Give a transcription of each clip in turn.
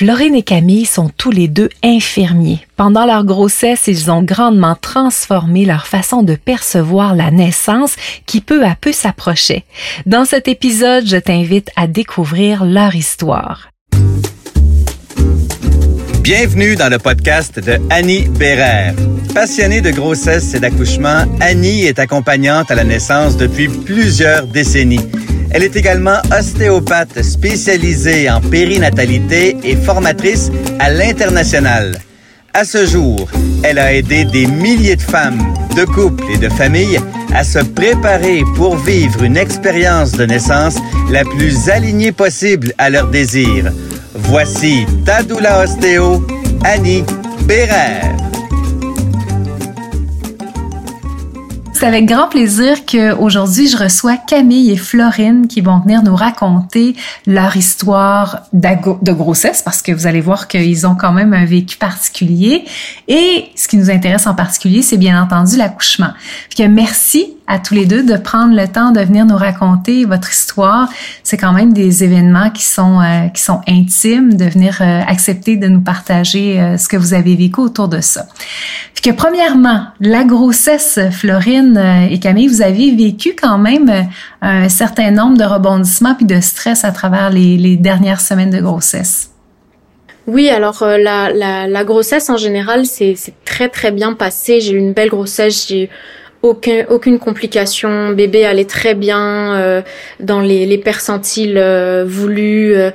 Florine et Camille sont tous les deux infirmiers. Pendant leur grossesse, ils ont grandement transformé leur façon de percevoir la naissance qui peu à peu s'approchait. Dans cet épisode, je t'invite à découvrir leur histoire. Bienvenue dans le podcast de Annie Bérère. Passionnée de grossesse et d'accouchement, Annie est accompagnante à la naissance depuis plusieurs décennies. Elle est également ostéopathe spécialisée en périnatalité et formatrice à l'international. À ce jour, elle a aidé des milliers de femmes, de couples et de familles à se préparer pour vivre une expérience de naissance la plus alignée possible à leurs désirs. Voici Tadoula Ostéo, Annie Bérère. C'est avec grand plaisir qu'aujourd'hui, je reçois Camille et Florine qui vont venir nous raconter leur histoire de grossesse parce que vous allez voir qu'ils ont quand même un vécu particulier. Et ce qui nous intéresse en particulier, c'est bien entendu l'accouchement. que merci à tous les deux de prendre le temps de venir nous raconter votre histoire. C'est quand même des événements qui sont euh, qui sont intimes, de venir euh, accepter de nous partager euh, ce que vous avez vécu autour de ça. Puis que premièrement, la grossesse, Florine et Camille, vous avez vécu quand même un certain nombre de rebondissements puis de stress à travers les, dernières semaines de grossesse. Oui, alors la, la, grossesse en général, c'est très très bien passé. J'ai eu une belle grossesse. J'ai aucun, aucune complication. Bébé allait très bien euh, dans les, les percentiles euh, voulus, euh,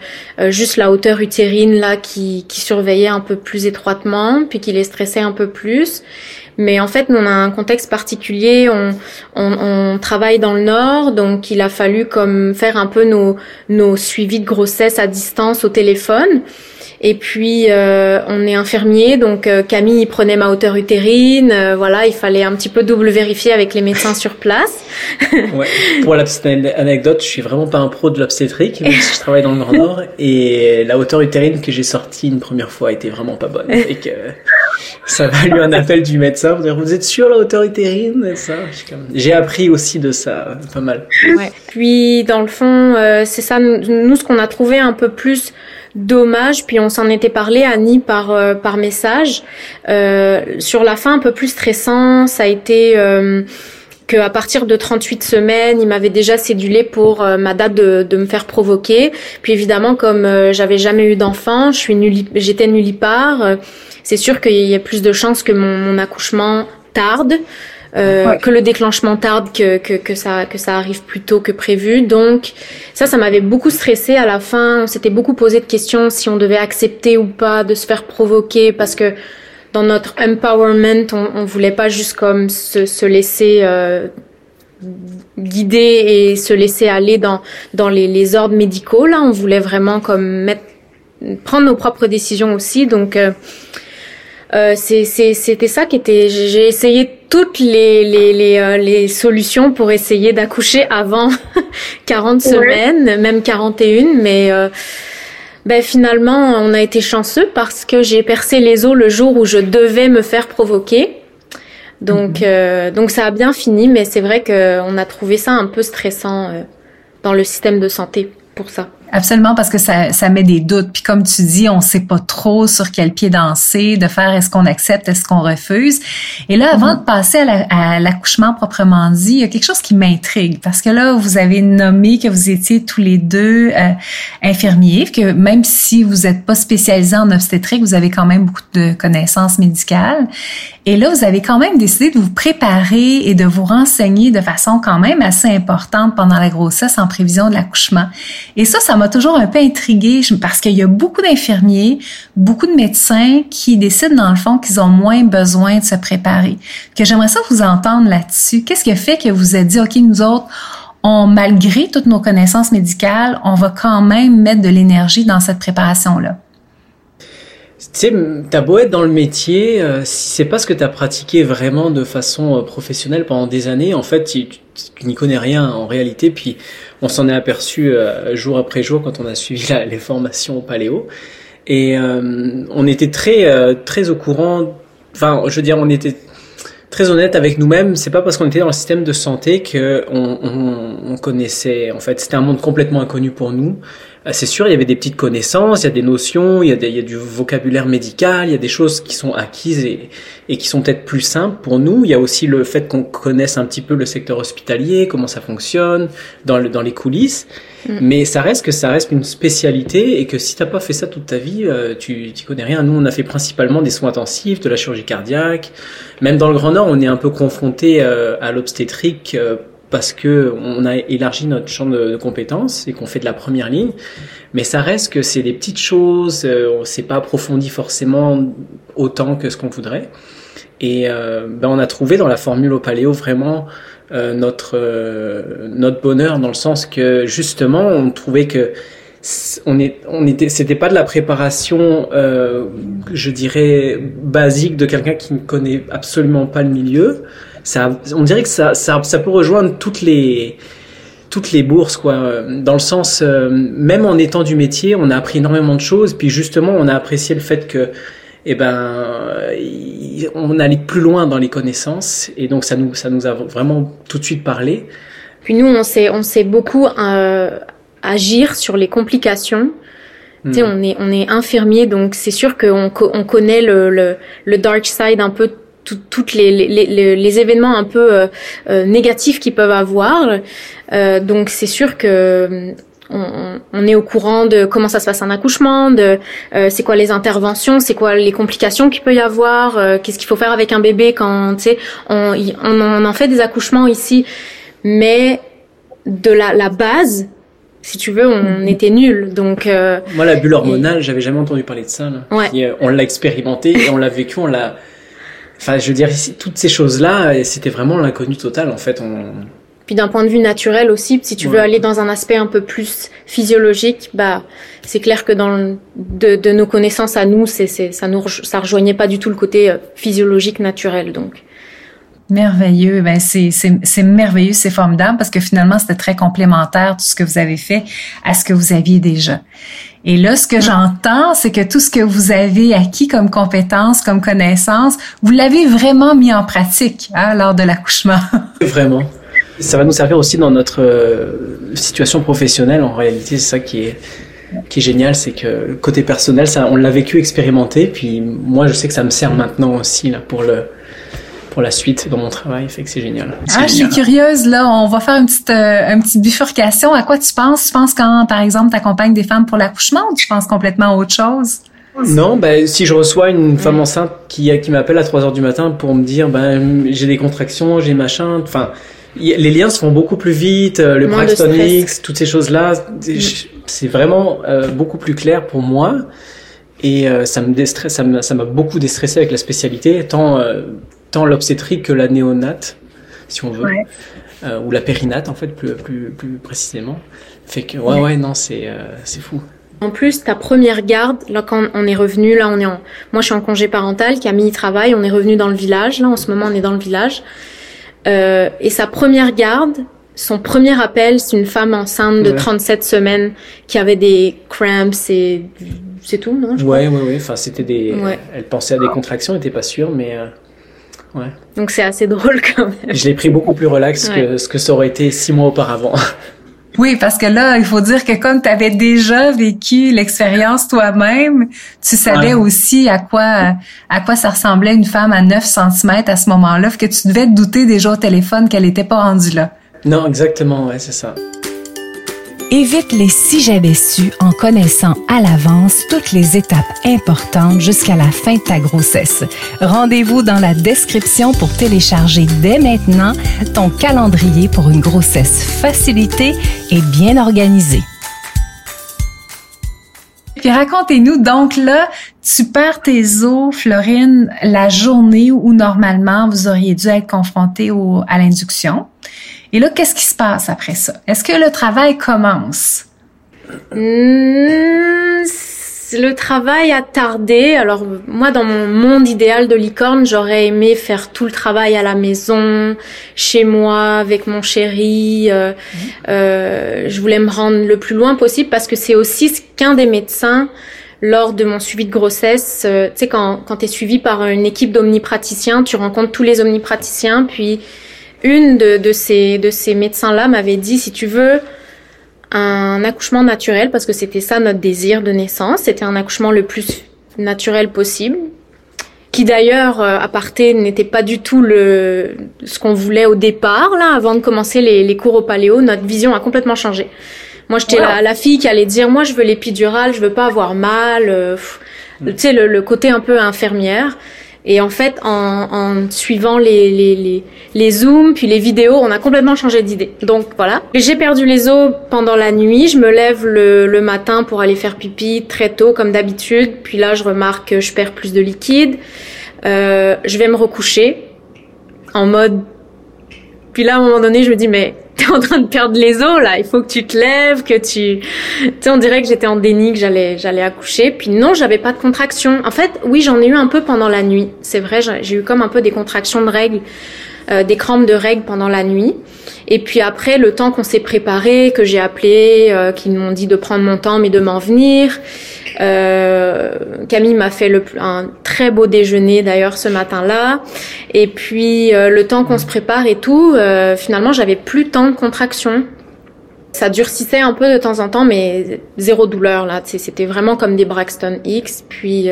juste la hauteur utérine là qui, qui surveillait un peu plus étroitement, puis qui les stressait un peu plus. Mais en fait, nous, on a un contexte particulier. On, on, on, travaille dans le nord, donc il a fallu comme faire un peu nos, nos suivis de grossesse à distance au téléphone. Et puis euh, on est infirmier, donc euh, Camille prenait ma hauteur utérine. Euh, voilà, il fallait un petit peu double vérifier avec les médecins sur place. ouais. Pour la petite anecdote, je suis vraiment pas un pro de l'obstétrique, même si je travaille dans le Grand Nord. Et la hauteur utérine que j'ai sortie une première fois était vraiment pas bonne. Et que ça a valu un appel du médecin pour dire vous êtes sûr la hauteur utérine ça? J'ai appris aussi de ça pas mal puis dans le fond c'est ça nous ce qu'on a trouvé un peu plus dommage. Puis on s'en était parlé Annie par euh, par message. Euh, sur la fin, un peu plus stressant, ça a été euh, que à partir de 38 semaines, il m'avait déjà cédulé pour euh, ma date de, de, me faire provoquer. Puis évidemment, comme j'avais jamais eu d'enfant, je suis j'étais nullipare. C'est sûr qu'il y a plus de chances que mon, mon accouchement tarde. Euh, que le déclenchement tarde, que, que, que, ça, que ça arrive plus tôt que prévu. Donc ça, ça m'avait beaucoup stressé à la fin. On s'était beaucoup posé de questions si on devait accepter ou pas de se faire provoquer parce que dans notre empowerment, on, on voulait pas juste comme se, se laisser euh, guider et se laisser aller dans dans les, les ordres médicaux. Là, on voulait vraiment comme mettre prendre nos propres décisions aussi. Donc euh, euh, c'était ça qui était. J'ai essayé toutes les les, les, euh, les, solutions pour essayer d'accoucher avant 40 semaines, même 41, mais euh, ben finalement on a été chanceux parce que j'ai percé les os le jour où je devais me faire provoquer. Donc mhm. euh, donc ça a bien fini, mais c'est vrai qu'on a trouvé ça un peu stressant dans le système de santé pour ça. Absolument, parce que ça, ça met des doutes. Puis comme tu dis, on sait pas trop sur quel pied danser, de faire est-ce qu'on accepte, est-ce qu'on refuse. Et là, avant mm-hmm. de passer à l'accouchement proprement dit, il y a quelque chose qui m'intrigue. Parce que là, vous avez nommé que vous étiez tous les deux euh, infirmiers, que même si vous n'êtes pas spécialisé en obstétrique, vous avez quand même beaucoup de connaissances médicales. Et là, vous avez quand même décidé de vous préparer et de vous renseigner de façon quand même assez importante pendant la grossesse en prévision de l'accouchement. Et ça, ça m'a toujours un peu intriguée parce qu'il y a beaucoup d'infirmiers, beaucoup de médecins qui décident dans le fond qu'ils ont moins besoin de se préparer. Que j'aimerais ça vous entendre là-dessus. Qu'est-ce qui fait que vous avez dit, OK, nous autres, on, malgré toutes nos connaissances médicales, on va quand même mettre de l'énergie dans cette préparation-là? Sais, t'as beau être dans le métier, euh, si c'est pas ce que t'as pratiqué vraiment de façon euh, professionnelle pendant des années, en fait, tu, n'y connais rien en réalité. Puis on s'en est aperçu euh, jour après jour quand on a suivi les formations au paléo. Et on était très très au courant. Enfin, je veux dire, on était très honnête avec nous-mêmes. C'est pas parce qu'on était dans le système de santé que on, on connaissait. En fait, c'était un monde complètement inconnu pour nous. Euh, c'est sûr, il y avait des petites connaissances, il y a des notions, il y a, des, il y a du vocabulaire médical, il y a des choses qui sont acquises et, et qui sont peut-être plus simples pour nous. Il y a aussi le fait qu'on connaisse un petit peu le secteur hospitalier, comment ça fonctionne, dans, le, dans les coulisses. Mm. Mais ça reste que ça reste une spécialité et que si t'as pas fait ça toute ta vie, euh, tu tu connais rien. Nous, on a fait principalement des soins intensifs, de la chirurgie cardiaque. Même dans le Grand Nord, on est un peu confronté euh, à l'obstétrique parce que on a élargi notre champ de, compétences et qu'on fait de la première ligne. Mais ça reste que c'est des petites choses, euh, on s'est pas approfondi forcément autant que ce qu'on voudrait. Et euh, ben on a trouvé dans la formule au paléo vraiment euh, notre notre bonheur dans le sens que justement on trouvait que on est on était c'était pas de la préparation je dirais basique de quelqu'un qui ne connaît absolument pas le milieu ça, on dirait que ça, ça, ça peut rejoindre toutes les toutes les bourses quoi. Dans le sens euh, même en étant du métier on a appris énormément de choses. Puis justement on a apprécié le fait que eh ben on allait plus loin dans les connaissances. Et donc ça nous ça nous a vraiment tout de suite parlé. Puis nous on sait on sait beaucoup euh, agir sur les complications. Tu sais, hmm. on est on est infirmier donc c'est sûr qu'on on connaît le, le, le dark side un peu toutes les, les, les, événements un peu euh, euh, négatifs qu'ils peuvent avoir. Euh, donc c'est sûr que on, on, est au courant de comment ça se passe un accouchement, de c'est quoi les interventions, c'est quoi les complications qu'il peut y avoir, qu'est-ce qu'il faut faire avec un bébé quand tu sais on, on, en fait des accouchements ici, mais de la, la base si tu veux, on mhm. était nuls. Donc moi, la bulle hormonale, j'avais jamais entendu parler de ça. Là. Ouais. on l'a expérimenté et on l'a vécu, on l'a Enfin, je veux dire, toutes ces choses-là, c'était vraiment l'inconnu total, en fait. On... Puis d'un point de vue naturel aussi, si tu veux aller dans un aspect un peu plus physiologique, bah c'est clair que dans de, de, nos connaissances à nous, c'est ça nous ça rejoignait pas du tout le côté euh, physiologique naturel donc. Merveilleux, ben c'est c'est merveilleux, c'est formidable parce que finalement c'était très complémentaire tout ce que vous avez fait à ce que vous aviez déjà. Et là, ce que j'entends, c'est que tout ce que vous avez acquis comme compétences, comme connaissances, vous l'avez vraiment mis en pratique hein, lors de l'accouchement. Vraiment. Ça va nous servir aussi dans notre euh, situation professionnelle. En réalité, c'est ça qui est qui est génial, c'est que côté personnel, ça, on l'a vécu, expérimenté. Puis moi, je sais que ça me sert maintenant aussi là pour le pour la suite dans mon travail, fait que c'est génial. Ah, je suis curieuse là, on va faire une petite euh, une petite bifurcation. À quoi tu penses? Tu penses quand par exemple tu accompagnes des femmes pour l'accouchement ou tu penses complètement à autre chose? Non, ben si je reçois une femme enceinte qui qui m'appelle à 3 heures du matin pour me dire ben j'ai des contractions, j'ai machin, enfin les liens se font beaucoup plus vite, euh, le Braxton X, toutes ces choses-là, c'est vraiment euh, beaucoup plus clair pour moi. Et ça me déstresse, ça m'a ça m'a beaucoup déstressé avec la spécialité, tant tant l'obstétrique que la néonate, si on veut, euh, ou la périnate en fait plus plus plus précisément. Fait que ouais ouais, non c'est euh, c'est fou. En plus, ta première garde, là quand on est revenu, là on est en, moi je suis en congé parental, Camille travaille, on est revenu dans le village, là en ce moment on est dans le village, euh, et sa première garde, son premier appel, c'est une femme enceinte de 37 semaines qui avait des cramps et c'est tout, non je Ouais, ouais, ouais. Enfin, c'était des. Elle pensait à des contractions, elle n'était pas sûre, mais. Donc c'est assez drôle quand même. Je l'ai pris beaucoup plus relax que ce que ça aurait été six mois auparavant. Oui, parce que là, il faut dire que comme tu avais déjà vécu l'expérience toi-même, tu savais aussi à quoi à quoi ça ressemblait une femme à 9 cm à ce moment-là, que tu devais te douter déjà au téléphone qu'elle n'était pas rendue là. Non, exactement, ouais, c'est ça. Évite les si j'avais su en connaissant à l'avance toutes les étapes importantes jusqu'à la fin de ta grossesse. Rendez-vous dans la description pour télécharger dès maintenant ton calendrier pour une grossesse facilitée et bien organisée. Racontez-nous, donc là, tu perds tes os, Florine, la journée où normalement vous auriez dû être confronté à l'induction. Et là, qu'est-ce qui se passe après ça? Est-ce que le travail commence? Hmm, le travail a tardé. Alors moi, dans mon monde idéal de licorne, j'aurais aimé faire tout le travail à la maison, chez moi, avec mon chéri. Euh, euh, je voulais me rendre le plus loin possible parce que c'est aussi ce qu'un des médecins lors de mon suivi de grossesse, euh, tu sais, quand, quand tu es suivi par une équipe d'omnipraticiens, tu rencontres tous les omnipraticiens, puis une de, ces, de ces médecins-là m'avait dit, si tu veux un accouchement naturel parce que c'était ça notre désir de naissance. C'était un accouchement le plus naturel possible, qui d'ailleurs, euh, à parté, n'était pas du tout le ce qu'on voulait au départ. Là, avant de commencer les, les, cours au paléo, notre vision a complètement changé. Moi, j'étais la, la, fille qui allait dire, moi, je veux l'épidurale, je veux pas avoir mal. Euh, tu sais, le, le, côté un peu infirmière. Et en fait, en, en suivant les, les, les, les, zooms, puis les vidéos, on a complètement changé d'idée. Donc voilà. J'ai perdu les os pendant la nuit. Je me lève le, le matin pour aller faire pipi très tôt, comme d'habitude. Puis là, je remarque que je perds plus de liquide. Euh, je vais me recoucher en mode. Puis là, à un moment donné, je me dis, mais t'es en train de perdre les os là, il faut que tu te lèves, que tu, tu sais, on dirait que j'étais en déni, que j'allais, j'allais accoucher. Puis non, j'avais pas de contraction. En fait, oui, j'en ai eu un peu pendant la nuit. C'est vrai, j'ai eu comme un peu des contractions de règles, euh, des crampes de règles pendant la nuit. Et puis après, le temps qu'on s'est préparé, que j'ai appelé, euh, qu'ils m'ont dit de prendre mon temps, mais de m'en venir. Euh, Camille m'a fait le, un très beau déjeuner d'ailleurs ce matin-là. Et puis euh, le temps qu'on se prépare et tout, euh, finalement j'avais plus tant de contractions. Ça durcissait un peu de temps en temps, mais zéro douleur là. C'était vraiment comme des Braxton X. Puis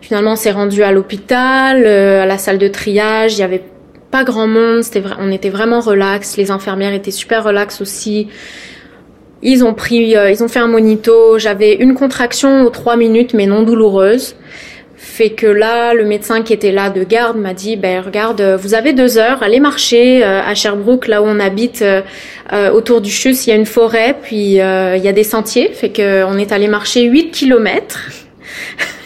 finalement on s'est rendu à l'hôpital, à la salle de triage. Il y avait pas grand monde. C'était on était vraiment relax. Les infirmières étaient super relax aussi. Ils ont pris, euh, ils ont fait un monito. J'avais une contraction aux trois minutes, mais non douloureuse. Fait que là, le médecin qui était là de garde m'a dit, ben regarde, vous avez deux heures, allez marcher euh, à Sherbrooke, là où on habite, euh, autour du Chus, il y a une forêt, puis il y a des sentiers. Fait que on est allé marcher 8 kilomètres.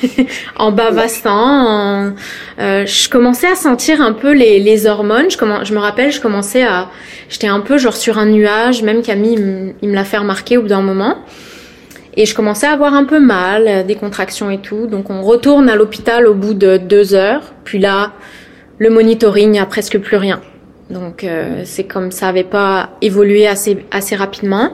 en bavassant. Euh, je commençais à sentir un peu les, les hormones. Je, je me rappelle, je commençais à, j'étais un peu genre sur un nuage. Même Camille, il me l'a fait remarquer au bout d'un moment. Et je commençais à avoir un peu mal, euh, des contractions et tout. Donc on retourne à l'hôpital au bout de deux heures. Puis là, le monitoring, il n'y a presque plus rien. Donc euh, c'est comme ça avait pas évolué assez assez rapidement.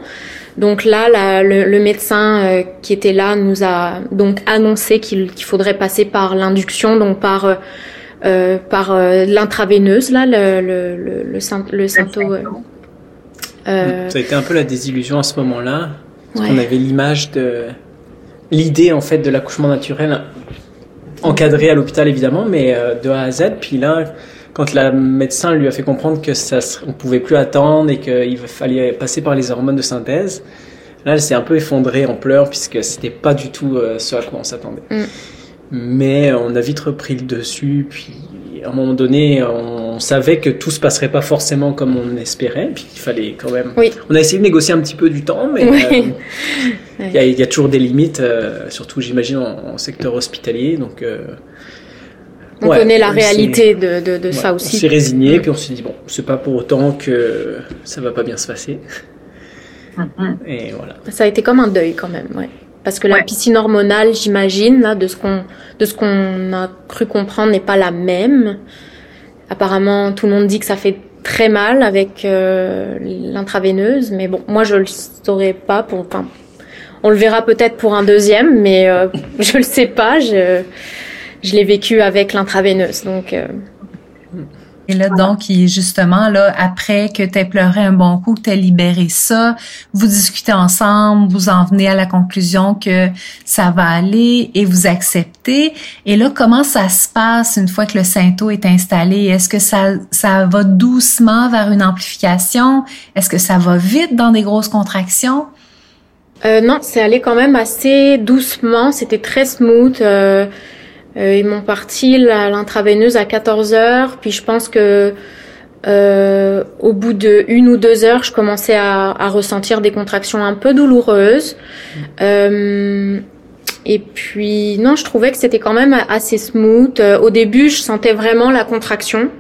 Donc là, le, médecin euh, qui était là nous a donc annoncé qu'il faudrait passer par l'induction, donc par euh, euh par l'intraveineuse là, le le le, le, Ça a été un peu la désillusion à ce moment-là. Parce qu'on avait l'image de l'idée en fait de l'accouchement naturel encadré à l'hôpital évidemment, mais de A à Z. Puis là, quand la médecin lui a fait comprendre que ça, on pouvait plus attendre et qu'il fallait passer par les hormones de synthèse, là, elle s'est un peu effondrée en pleurs puisque c'était pas du tout euh, ce à quoi on s'attendait. Mm. Mais on a vite repris le dessus, puis à un moment donné, on savait que tout se passerait pas forcément comme on espérait, puis il fallait quand même. Oui. On a essayé de négocier un petit peu du temps, mais euh, il y, a toujours des limites, euh, surtout j'imagine en, secteur hospitalier, donc. On connaît la réalité de, de, de ça aussi. On s'est résigné, puis on s'est dit, bon, c'est pas pour autant que ça va pas bien se passer. Mm-hmm. Et voilà. Ça a été comme un deuil quand même, ouais. Parce que la piscine hormonale, j'imagine, là, de ce qu'on, de ce qu'on a cru comprendre, n'est pas la même. Apparemment, tout le monde dit que ça fait très mal avec euh, l'intraveineuse, mais bon, moi je le saurais pas. Pour, enfin, on le verra peut-être pour un deuxième, mais euh, je le sais pas. Je, je l'ai vécu avec l'intraveineuse. Donc, euh, et là, donc, justement, là, après que tu aies pleuré un bon coup, que tu aies libéré ça, vous discutez ensemble, vous en venez à la conclusion que ça va aller et vous acceptez. Et là, comment ça se passe une fois que le Sainto est installé? Est-ce que ça, ça va doucement vers une amplification? Est-ce que ça va vite dans des grosses contractions? Euh, non, c'est allé quand même assez doucement. C'était très smooth. Euh, ils m'ont parti l'intraveineuse à 14 heures, puis je pense que euh, au bout de une ou deux heures, je commençais à, à ressentir des contractions un peu douloureuses. Euh, et puis non, je trouvais que c'était quand même assez smooth. Euh, au début, je sentais vraiment la contraction.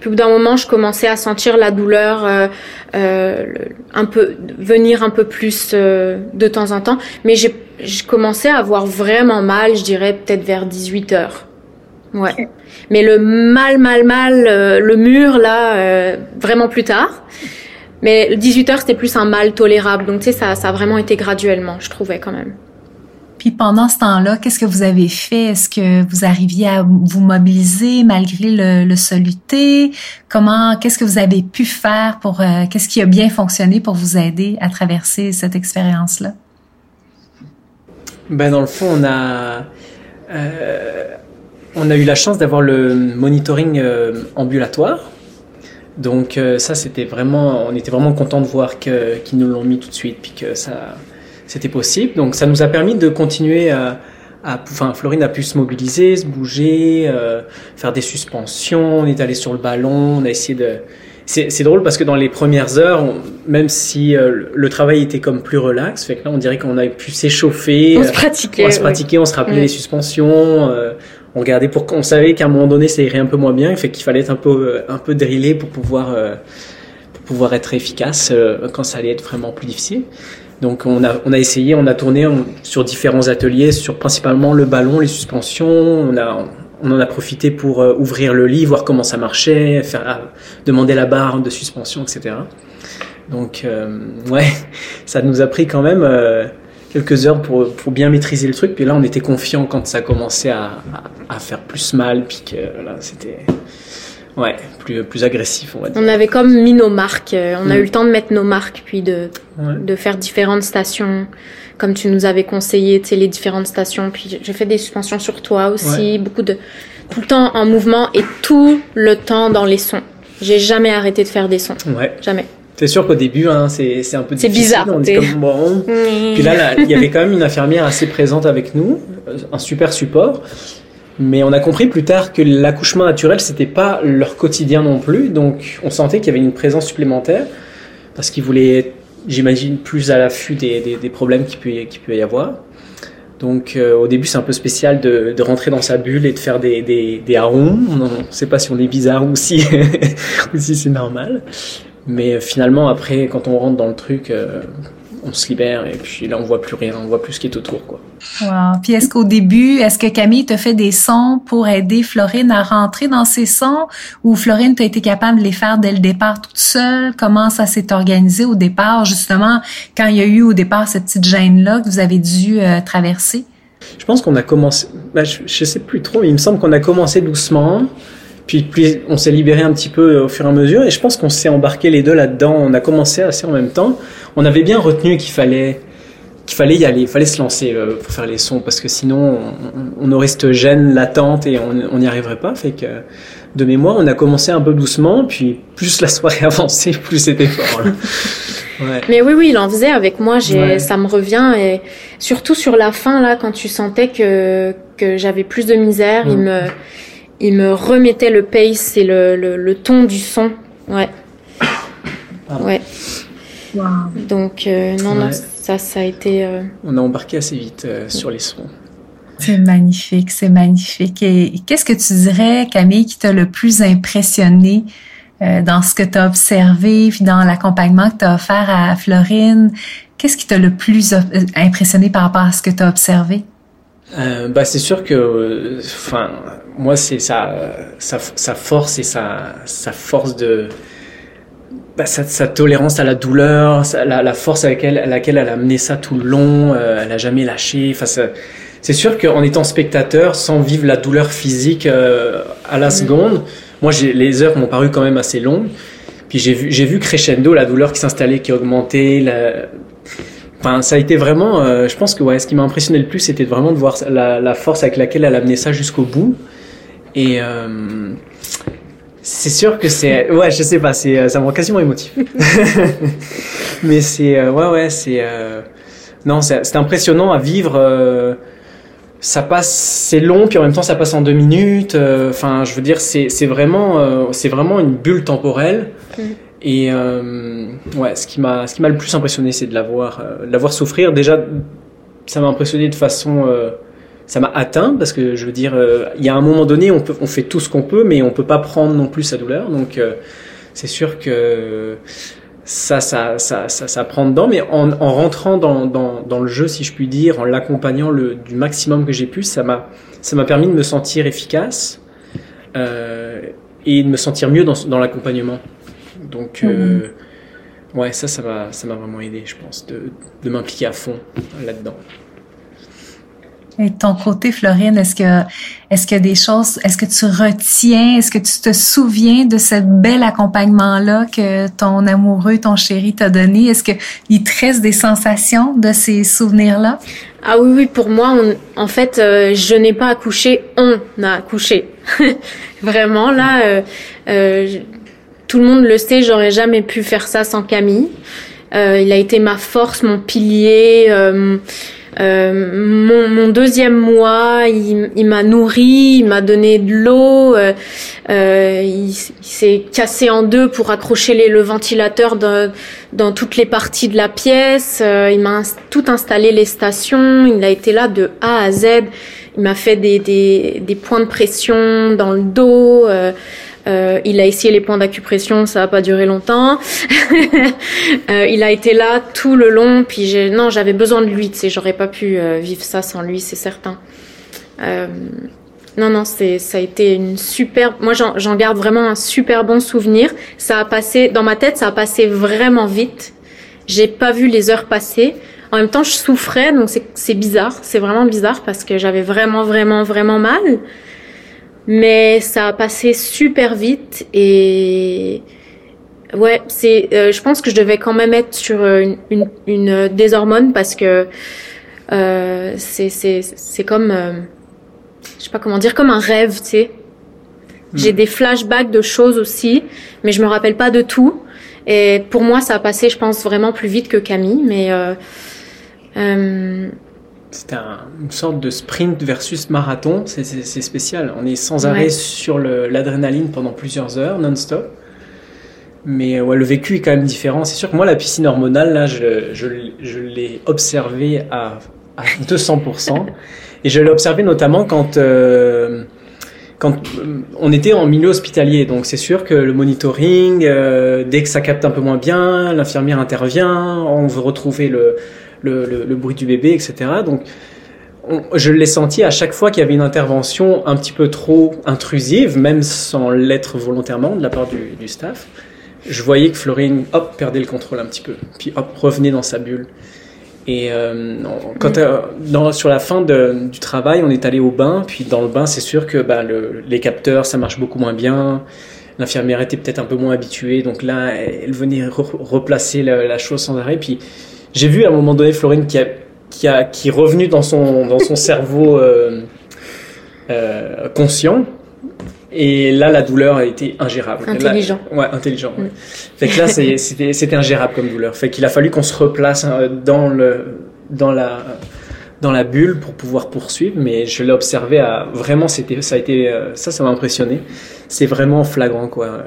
Puis au bout d'un moment, je commençais à sentir la douleur euh, euh, un peu venir un peu plus euh, de temps en temps. Mais j'ai je commençais à avoir vraiment mal, je dirais peut-être vers 18 heures. Ouais. Mais le mal, mal, mal, euh, le mur là, euh, vraiment plus tard. Mais 18 heures, c'était plus un mal tolérable. Donc tu sais, ça, ça a vraiment été graduellement, je trouvais quand même. Puis pendant ce temps-là, qu'est-ce que vous avez fait? Est-ce que vous arriviez à vous mobiliser malgré le, soluté? Comment, qu'est-ce que vous avez pu faire pour, euh, qu'est-ce qui a bien fonctionné pour vous aider à traverser cette expérience-là? Ben, dans le fond, on a, euh, on a eu la chance d'avoir le monitoring euh, ambulatoire. Donc ça, c'était vraiment, on était vraiment content de voir qu'ils nous l'ont mis tout de suite, puis que ça, c'était possible. Donc ça nous a permis de continuer à, à enfin, Florine a pu se mobiliser, se bouger, euh, faire des suspensions. On est allé sur le ballon, on a essayé de. C'est, drôle parce que dans les premières heures, on- même si euh, le travail était comme plus relax, fait que là on dirait qu'on avait pu s'échauffer. On euh, se pratiquait. on se pratiquait, on se rappelait Ouais. les suspensions, euh, on regardait pour qu'on savait qu'à un moment donné ça irait un peu moins bien, fait qu'il fallait être un peu euh, un peu drillé pour pouvoir euh, pour pouvoir être efficace euh, quand ça allait être vraiment plus difficile. Donc on a on a essayé, on a tourné sur différents ateliers, sur principalement le ballon, les suspensions, on a on en a profité pour euh, ouvrir le lit, voir comment ça marchait, faire ah, demander la barre de suspension, etc. Donc euh, ouais, ça nous a pris quand même euh, quelques heures pour, pour bien maîtriser le truc. Puis là, on était confiant quand ça commençait à, à, à faire plus mal, puis que là, c'était ouais plus plus agressif, on va dire. On avait comme mis nos marques. euh, On a Mm. eu le temps de mettre nos marques, puis de, Ouais. de faire différentes stations, comme tu nous avais conseillé, tu sais, les différentes stations. Puis j'ai fait des suspensions sur toi aussi, beaucoup de tout le temps en mouvement et tout le temps dans les sons. J'ai jamais arrêté de faire des sons, Ouais. jamais. C'est sûr qu'au début, hein, c'est c'est un peu C'est difficile. bizarre, On dit comme bon. Puis là, là, il y avait quand même une infirmière assez présente avec nous, euh, un super support. Mais on a compris plus tard que l'accouchement naturel, c'était pas leur quotidien non plus. Donc, on sentait qu'il y avait une présence supplémentaire parce qu'ils voulaient, j'imagine, plus à l'affût des, des, problèmes qu'il peut, qu'il peut y avoir. Donc, euh, au début, c'est un peu spécial de, de rentrer dans sa bulle et de faire des, des, des haronds. On ne sait pas si on est bizarre ou si, si c'est normal. Mais euh, finalement, après, quand on rentre dans le truc, euh, on se libère et puis là, on voit plus rien, on voit plus ce qui est autour, quoi. Wow. Puis est-ce qu'au début, est-ce que Camille te fait des sons pour aider Florine à rentrer dans ses sons ou Florine t'a été capable de les faire dès le départ toute seule? Comment ça s'est organisé au départ, justement, quand il y a eu au départ cette petite gêne-là que vous avez dû euh, traverser? Je pense qu'on a commencé, bah, je, je sais plus trop, mais il me semble qu'on a commencé doucement. Puis, puis on s'est libéré un petit peu euh, au fur et à mesure et je pense qu'on s'est embarqué les deux là-dedans. On a commencé assez en même temps. On avait bien retenu qu'il fallait qu'il fallait y aller, il fallait se lancer euh, pour faire les sons parce que sinon on, on aurait cette gêne latente et on n'y arriverait pas. Fait que de mémoire, on a commencé un peu doucement, puis plus la soirée avançait, plus c'était fort. là. Ouais. Mais oui, oui, il en faisait avec moi. J'ai, Ouais. ça me revient et surtout sur la fin là, quand tu sentais que que j'avais plus de misère, il Mm. me il me remettait le pace et le le, le ton du son. Ouais. Pardon. Ouais. Wow. Donc euh, non, non, ça, ça a été. euh, On a embarqué assez vite euh, sur les sons. C'est magnifique, c'est magnifique. Et qu'est-ce que tu dirais, Camille, qui t'a le plus impressionné euh, dans ce que tu as observé, puis dans l'accompagnement que tu as offert à Florine? Qu'est-ce qui t'a le plus impressionné par rapport à ce que tu as observé? Euh, bah c'est sûr que, euh, enfin, moi c'est sa, sa, sa force et sa, sa force de, bah, sa, sa tolérance à la douleur, sa- la, la force avec elle, à laquelle elle a mené ça tout le long, euh, elle a jamais lâché. Enfin, c'est sûr qu'en étant spectateur, sans vivre la douleur physique euh, à la seconde, moi j'ai les heures m'ont paru quand même assez longues. Puis j'ai vu, j'ai vu crescendo la douleur qui s'installait, qui augmentait, la, Enfin, ça a été vraiment. euh, je pense que ouais, ce qui m'a impressionné le plus, c'était vraiment de voir la, force avec laquelle elle a mené ça jusqu'au bout. Et euh, c'est sûr que c'est. Ouais, je sais pas, c'est euh, ça me rend quasiment émotif. Mais c'est euh, ouais, ouais, c'est. euh, non, c'est impressionnant à vivre. ça passe, c'est long, puis en même temps ça passe en deux minutes. Enfin, je veux dire, c'est vraiment, c'est vraiment une bulle temporelle. Mm. Et euh, ouais, ce qui m'a, ce qui m'a le plus impressionné, c'est de la voir, euh, la voir souffrir. Déjà, ça m'a impressionné de façon, euh, ça m'a atteint parce que je veux dire, il y a un moment donné, on peut, on fait tout ce qu'on peut, mais on peut pas prendre non plus sa douleur. Donc, c'est sûr que ça, ça, ça, ça, ça prend dedans. Mais en, en rentrant dans, dans, dans le jeu, si je puis dire, en l'accompagnant du maximum que j'ai pu, ça m'a, ça m'a permis de me sentir efficace et de me sentir mieux dans, dans l'accompagnement. Donc, euh, ouais, ça, ça m'a, ça m'a vraiment aidé, je pense, de, de m'impliquer à fond là-dedans. Et de ton côté, Florine, est-ce que est-ce qu'il y a des choses, est-ce que tu retiens, est-ce que tu te souviens de ce bel accompagnement-là que ton amoureux, ton chéri t'a donné? Est-ce qu'il te reste des sensations de ces souvenirs-là? Ah oui, oui, pour moi, en fait, euh, je n'ai pas accouché, on a accouché. Vraiment, là, euh, euh, tout le monde le sait, j'aurais jamais pu faire ça sans Camille. il a été ma force, mon pilier. Euh, mon, mon, deuxième mois, il, il m'a nourri, il m'a donné de l'eau, euh, euh, il, s'est cassé en deux pour accrocher les, le ventilateur dans, dans toutes les parties de la pièce. Euh, il m'a tout installé les stations. Il a été là de A à Z. Il m'a fait des, des, des, points de pression dans le dos. Euh, il a essayé les points d'acupression, ça n'a pas duré longtemps. euh, il a été là tout le long, puis j'ai, non, j'avais besoin de lui, tu sais, j'aurais pas pu euh, vivre ça sans lui, c'est certain. Euh, non, non, c'est, ça a été une super. Moi, j'en, j'en garde vraiment un super bon souvenir. Ça a passé dans ma tête, ça a passé vraiment vite. J'ai pas vu les heures passer. En même temps, je souffrais, donc c'est, c'est bizarre. C'est vraiment bizarre parce que j'avais vraiment, vraiment, vraiment mal. Mais ça a passé super vite et ouais, c'est. Euh, je pense que je devais quand même être sur une, une, une des hormones parce que euh, c'est c'est c'est comme euh, je sais pas comment dire comme un rêve, tu sais. J'ai hmm. des flashbacks de choses aussi, mais je me rappelle pas de tout. Et pour moi, ça a passé, je pense, vraiment plus vite que Camille. Mais c'est une sorte de sprint versus marathon, c'est spécial. On est sans arrêt sur l'adrénaline pendant plusieurs heures, non-stop. Mais ouais, le vécu est quand même différent. C'est sûr que moi, la piscine hormonale, là, je, je, je l'ai observée à, à 200%. Et je l'ai observé notamment quand, euh, quand euh, on était en milieu hospitalier. Donc c'est sûr que le monitoring, euh, dès que ça capte un peu moins bien, l'infirmière intervient, on veut retrouver le, le, le, bruit du bébé, etc. Donc, je l'ai senti à chaque fois qu'il y avait une intervention un petit peu trop intrusive, même sans l'être volontairement de la part du, du, staff. Je voyais que Florine, hop, perdait le contrôle un petit peu, puis hop, revenait dans sa bulle. Et euh, quand euh, dans, sur la fin de, du travail, on est allé au bain, puis dans le bain, c'est sûr que bah, le, les capteurs, ça marche beaucoup moins bien. L'infirmière était peut-être un peu moins habituée, donc là, elle venait replacer la, la, chose sans arrêt. Puis j'ai vu à un moment donné Florine qui a qui a qui est revenu dans son dans son cerveau euh, euh, conscient et là la douleur a été ingérable. Intelligent. ouais, intelligent. Ouais. Mm. Fait que là c'était c'était ingérable comme douleur. Fait qu'il a fallu qu'on se replace hein, dans le dans la dans la bulle pour pouvoir poursuivre, mais je l'ai observé à vraiment c'était ça a été euh, ça ça m'a impressionné. C'est vraiment flagrant quoi.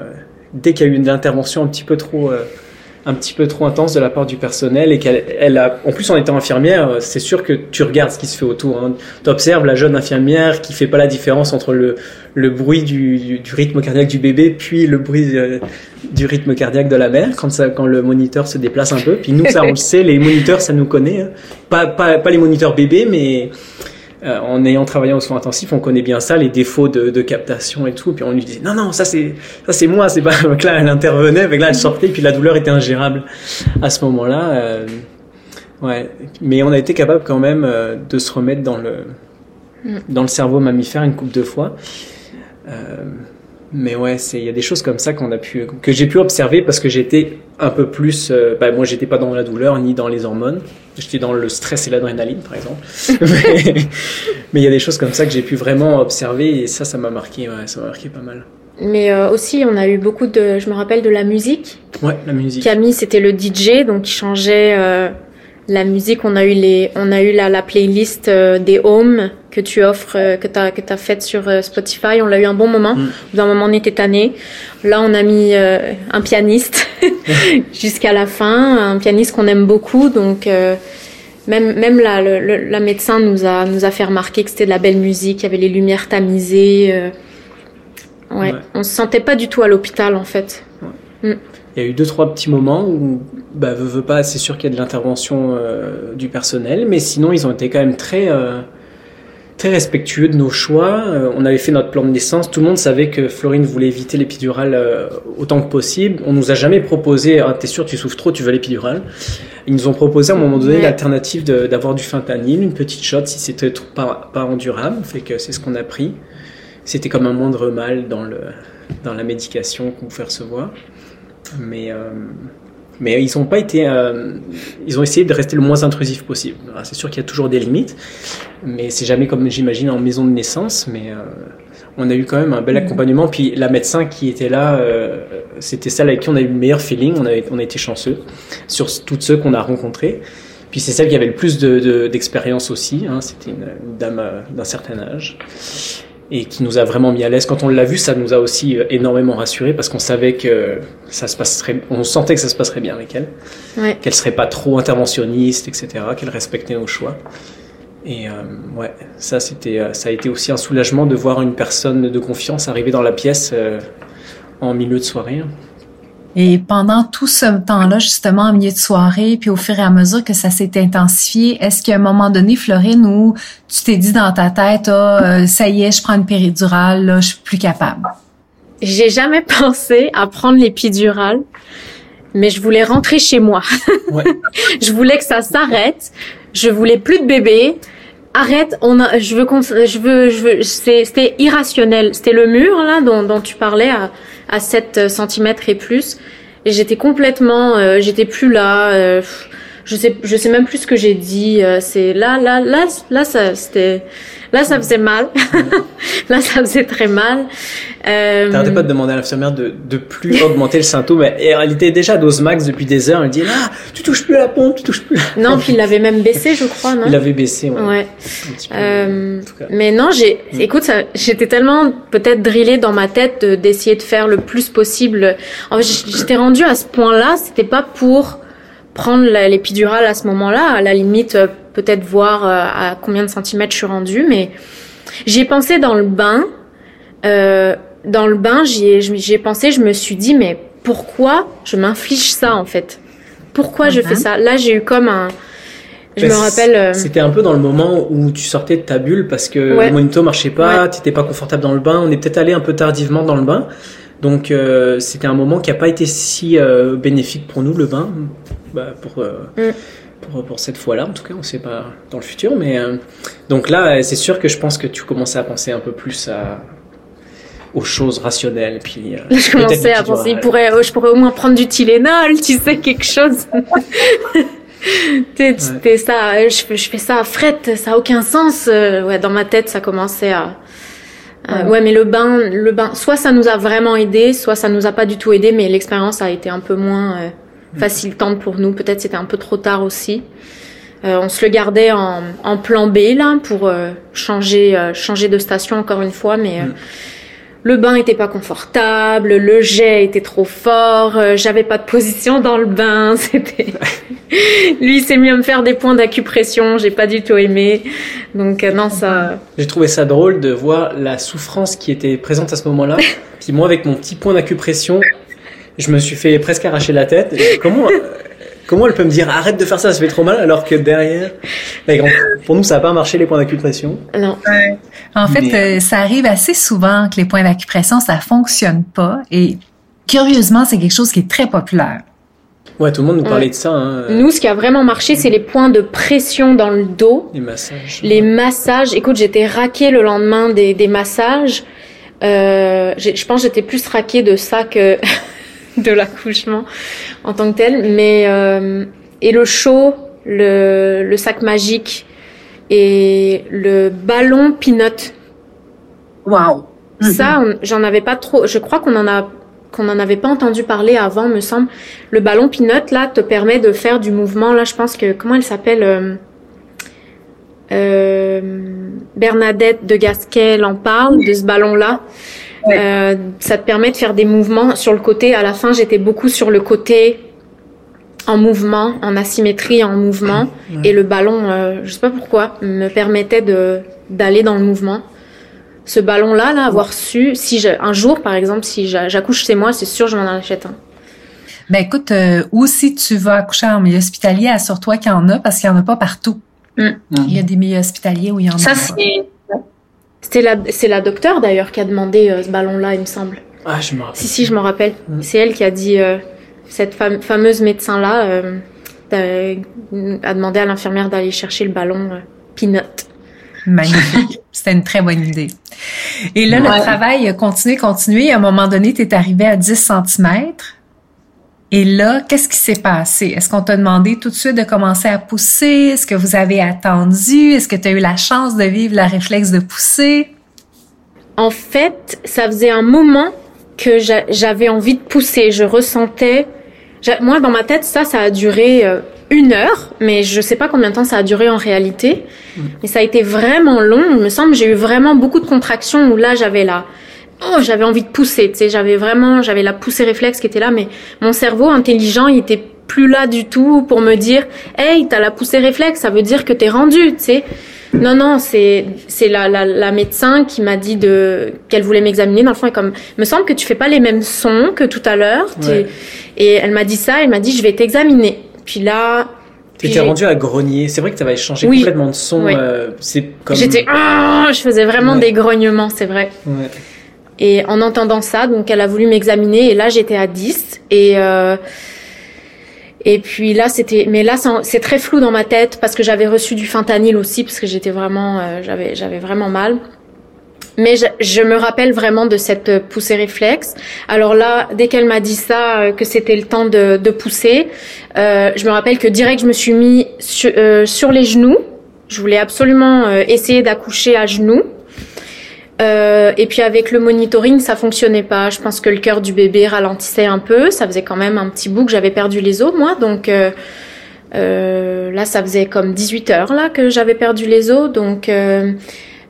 Dès qu'il y a eu une intervention un petit peu trop euh, un petit peu trop intense de la part du personnel et qu'elle elle a en plus en étant infirmière c'est sûr que tu regardes ce qui se fait autour hein. tu observes la jeune infirmière qui fait pas la différence entre le, le bruit du, du, rythme cardiaque du bébé puis le bruit euh, du rythme cardiaque de la mère quand ça quand le moniteur se déplace un peu puis nous ça on le sait les moniteurs ça nous connaît hein. pas, pas pas les moniteurs bébés mais euh, en ayant travaillé au soins intensifs, on connaît bien ça, les défauts de, de captation et tout. Puis on lui disait non non ça c'est ça c'est moi, c'est pas. Donc là elle intervenait, avec là elle sortait, puis la douleur était ingérable à ce moment-là. Euh, ouais, mais on a été capable quand même euh, de se remettre dans le mm. dans le cerveau mammifère une couple de fois. Mais ouais, c'est il y a des choses comme ça qu'on a pu que j'ai pu observer parce que j'étais un peu plus euh, bah, moi j'étais pas dans la douleur ni dans les hormones, j'étais dans le stress et l'adrénaline par exemple. mais il y a des choses comme ça que j'ai pu vraiment observer et ça ça m'a marqué ouais, ça m'a marqué pas mal. Mais euh, aussi, on a eu beaucoup de, je me rappelle de la musique. Ouais, la musique. Camille, c'était le DJ, donc il changeait euh, la musique. On a eu les, on a eu la, la playlist euh, des Home que tu offres, euh, que t'as que t'as faite sur euh, Spotify. On l'a eu un bon moment. Mm. D'un moment, on était tanné. Là, on a mis un pianiste jusqu'à la fin, un pianiste qu'on aime beaucoup. Donc même même là, le, la médecin nous a nous a fait remarquer que c'était de la belle musique. Il y avait les lumières tamisées. Ouais. ouais. on se sentait pas du tout à l'hôpital en fait. Ouais. Mm. Il y a eu deux trois petits moments où bah veut pas, c'est sûr qu'il y a de l'intervention euh, du personnel, mais sinon ils ont été quand même très euh, très respectueux de nos choix. Euh, on avait fait notre plan de naissance. Tout le monde savait que Florine voulait éviter l'épidurale euh, autant que possible. On nous a jamais proposé, ah, t'es sûr, tu souffres trop, tu veux l'épidurale. Ils nous ont proposé à un moment donné l'alternative d'avoir du fentanyl, une petite shot si c'était pas, pas endurable. Fait que c'est ce qu'on a pris. C'était comme un moindre mal dans le dans la médication qu'on pouvait recevoir. Mais euh, mais ils ont pas été, euh, ils ont essayé de rester le moins intrusif possible. C'est sûr qu'il y a toujours des limites, mais c'est jamais comme j'imagine en maison de naissance. Mais euh, on a eu quand même un bel accompagnement. Puis la médecin qui était là, euh, c'était celle avec qui on a eu le meilleur feeling. On, a été chanceux sur toutes ceux qu'on a rencontrés. Puis c'est celle qui avait le plus d'expérience de, aussi. Hein. C'était une, une, dame d'un certain âge et qui nous a vraiment mis à l'aise. Quand on l'a vu, ça nous a aussi euh, énormément rassuré parce qu'on savait que ça se passerait, on sentait que ça se passerait bien avec elle, ouais. qu'elle serait pas trop interventionniste, etc., qu'elle respectait nos choix. Et euh, ouais, ça c'était, euh, ça a été aussi un soulagement de voir une personne de confiance arriver dans la pièce euh, en milieu de soirée. Et pendant tout ce temps-là, justement, en milieu de soirée, puis au fur et à mesure que ça s'est intensifié, est-ce qu'à un moment donné, Florine, où tu t'es dit dans ta tête, oh, ça y est, je prends une péridurale, là, je suis plus capable? J'ai jamais pensé à prendre l'épidurale, mais je voulais rentrer chez moi. Ouais. je voulais que ça s'arrête. Je voulais plus de bébé. Arrête, on a, je veux, je veux, je veux, c'était irrationnel. C'était le mur là dont, dont tu parlais à, à 7 cm et plus. Et j'étais complètement, euh, j'étais plus là. Euh, je sais, je sais même plus ce que j'ai dit. Euh, c'est là, là, là, là, ça, c'était, là, ça faisait mal. là, ça faisait très mal. Euh... T'arrêtais pas de demander à l'infirmière de, de plus augmenter le symptôme. Et elle était déjà à dose max depuis des heures. Elle dit là, tu touches plus à la pompe, tu touches plus. non, puis il l'avait même baissé, je crois, non Il l'avait baissé, ouais. ouais. Euh, mais non, j'ai, mm. écoute, j'étais tellement peut-être drillée dans ma tête d'essayer de, de faire le plus possible. J'étais rendue à ce point-là. C'était pas pour prendre l'épidurale à ce moment-là, à la limite euh, peut-être voir euh, à combien de centimètres je suis rendue, mais j'y ai pensé dans le bain. Euh, dans le bain, j'y ai, pensé, je me suis dit, mais pourquoi je m'inflige ça en fait? Pourquoi je fais mhm. ça? Là, j'ai eu comme un... Je me rappelle. Euh, c'était un peu dans le moment où tu sortais de ta bulle parce que le monito marchait pas, tu t'étais pas confortable dans le bain. On est peut-être allé un peu tardivement dans le bain, donc euh, c'était un moment qui a pas été si euh, bénéfique pour nous le bain bah, pour, euh, mm. Pour, pour cette fois-là, en tout cas, on ne sait pas dans le futur. Mais euh, donc là, c'est sûr que je pense que tu commençais à penser un peu plus à aux choses rationnelles. Puis, euh, je commençais à penser, pourrait, je pourrais au moins prendre du Tylenol, tu sais, quelque chose. t'es, ouais. ça, je, je, fais ça à fret, ça a aucun sens. ouais, dans ma tête, ça commençait à. ouais. ouais. mais le bain, le bain, soit ça nous a vraiment aidé, soit ça nous a pas du tout aidé, mais l'expérience a été un peu moins facilitante pour nous. Peut-être c'était un peu trop tard aussi. Euh, on se le gardait en, en plan B là pour euh, changer euh, changer de station encore une fois, mais euh, mm. le bain était pas confortable, le jet était trop fort, euh, j'avais pas de position dans le bain, c'était lui s'est mis à me faire des points d'acupression, j'ai pas du tout aimé. Donc non ça J'ai trouvé ça drôle de voir la souffrance qui était présente à ce moment-là. Puis moi avec mon petit point d'acupression, je me suis fait presque arracher la tête. Comment, comment elle peut me dire arrête de faire ça, ça fait trop mal, alors que derrière, pour nous, ça n'a pas marché les points d'acupression. Non. En fait, euh, ça arrive assez souvent que les points d'acupression, ça fonctionne pas. Et curieusement, c'est quelque chose qui est très populaire. Ouais, tout le monde nous parlait de ça. Hein. Nous, ce qui a vraiment marché, c'est les points de pression dans le dos. Les massages. Les massages. Écoute, j'étais raquée le lendemain des, des massages. Euh, je pense que j'étais plus raquée de ça que de l'accouchement en tant que tel. Mais euh, et le show, le, le sac magique et le ballon peanut. Waouh. Ça, j'en avais pas trop. Je crois qu'on en a qu'on en avait pas entendu parler avant, me semble. Le ballon peanut là te permet de faire du mouvement. Là, je pense que comment elle s'appelle euh, euh, Bernadette de Gasquet en parle de ce ballon Euh, ça te permet de faire des mouvements sur le côté. À la fin, j'étais beaucoup sur le côté en mouvement, en asymétrie, en mouvement. Et le ballon, euh, je sais pas pourquoi, me permettait de d'aller dans le mouvement. Ce ballon-là, là, avoir su, si je, un jour, par exemple, si j'accouche chez moi, c'est sûr, je m'en achète un. Ben écoute, euh, ou si tu vas accoucher en milieu hospitalier, assure-toi qu'il y en a parce qu'il y en a pas partout. Mm. Il y a des milieux hospitaliers où il y en a Ça, c'est C'était la, c'est la docteure d'ailleurs qui a demandé euh, ce ballon-là, il me semble. Ah, je me rappelle. Si, si, je m'en rappelle. Mm. C'est elle qui a dit, euh, cette fame- fameuse médecin-là euh, a demandé à l'infirmière d'aller chercher le ballon euh, Peanut. Magnifique. C'était une très bonne idée. Et là, Ouais. le travail a continué, continué. À un moment donné, tu es arrivé à 10 cm. Et là, qu'est-ce qui s'est passé? Est-ce qu'on t'a demandé tout de suite de commencer à pousser? Est-ce que vous avez attendu? Est-ce que tu as eu la chance de vivre la réflexe de pousser? En fait, ça faisait un moment que j'a- j'avais envie de pousser. Je ressentais. Moi, dans ma tête, ça, ça a duré euh, une heure, mais je sais pas combien de temps ça a duré en réalité. Mais ça a été vraiment long. Il me semble j'ai eu vraiment beaucoup de contractions où là, j'avais la. Oh, j'avais envie de pousser. Tu sais, j'avais vraiment, j'avais la poussée réflexe qui était là, mais mon cerveau intelligent, il était plus là du tout pour me dire, hey, t'as la poussée réflexe, ça veut dire que t'es rendu, tu sais. Non, non, c'est c'est la, la, la médecin qui m'a dit de qu'elle voulait m'examiner. Dans le fond, et comme me semble que tu fais pas les mêmes sons que tout à l'heure. Ouais. Et elle m'a dit ça. Elle m'a dit je vais t'examiner. Puis là, T'étais rendu à grogner. C'est vrai que t'avais changé Oui. complètement de son. Oui. euh, c'est comme. j'étais Ah je faisais vraiment Ouais. des grognements, c'est vrai. Ouais. Et en entendant ça, donc elle a voulu m'examiner et là j'étais à 10 et euh, et puis là c'était mais là c'est- très flou dans ma tête parce que j'avais reçu du fentanyl aussi parce que j'étais vraiment euh, j'avais j'avais vraiment mal. Mais je, me rappelle vraiment de cette poussée réflexe. Alors là, dès qu'elle m'a dit ça, euh, que c'était le temps de, pousser, euh, je me rappelle que direct je me suis mis sur, les genoux. Je voulais absolument essayer d'accoucher à genoux. Euh, et puis avec le monitoring, ça fonctionnait pas. Je pense que le cœur du bébé ralentissait un peu. Ça faisait quand même un petit bout que j'avais perdu les os, moi. Donc euh, euh, là, ça faisait comme 18 heures là que j'avais perdu les os. Donc euh,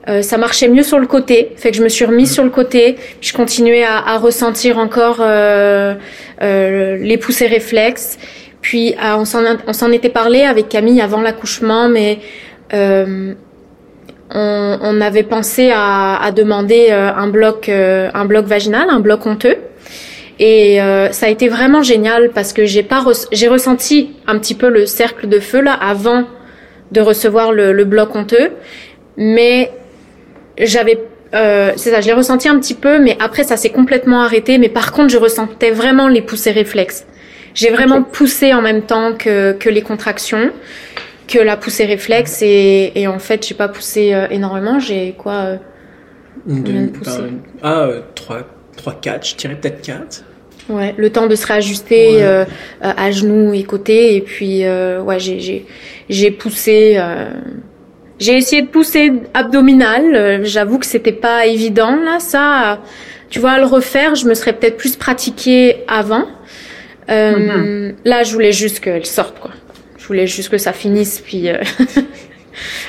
euh, ça marchait mieux sur le côté. Fait que je me suis remise sur le côté. Je continuais à, à ressentir encore euh, les poussées réflexes. Puis on s'en était parlé avec Camille avant l'accouchement, mais on, on avait pensé à, à demander euh, un bloc, euh, un bloc vaginal, un bloc honteux. Et euh, ça a été vraiment génial parce que j'ai pas res- j'ai ressenti un petit peu le cercle de feu là avant de recevoir le, le bloc honteux, mais j'avais euh, c'est ça, je l'ai ressenti un petit peu, mais après ça s'est complètement arrêté. Mais par contre, je ressentais vraiment les poussées réflexes. J'ai vraiment poussé en même temps que, que les contractions, que la poussée réflexe. Et, et en fait, j'ai pas poussé euh, énormément. J'ai quoi euh, de ah, euh, 3, 3, 4, je dirais peut-être 4. Ouais, le temps de se réajuster Ouais. euh, euh, à genoux et côtés. Et puis, euh, ouais, j'ai j'ai j'ai poussé. euh, j'ai essayé de pousser abdominal. Euh, J'avoue que c'était pas évident là. Ça, tu vois, à le refaire, je me serais peut-être plus pratiqué avant. Euh, Là, je voulais juste qu'elle sorte, quoi. Je voulais juste que ça finisse, puis euh,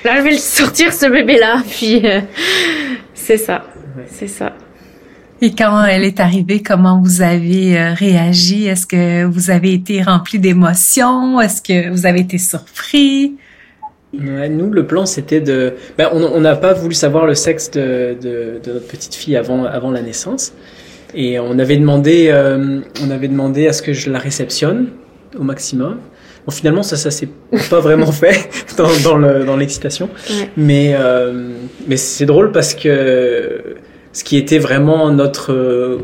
là, je vais le sortir ce bébé-là, puis euh, c'est ça, c'est ça. Et quand elle est arrivée, comment vous avez euh, réagi? Est-ce que vous avez été rempli d'émotions? Est-ce que vous avez été surpris? Ouais, nous, le plan, c'était de. Ben, on on n'a pas voulu savoir le sexe de, de, de notre petite fille avant, avant la naissance. Et on avait demandé, euh, on avait demandé à ce que je la réceptionne au maximum. Bon, finalement, ça, ça s'est pas vraiment fait dans, dans le- dans l'excitation. Ouais. Mais, euh, mais c'est drôle parce que ce qui était vraiment notre, euh,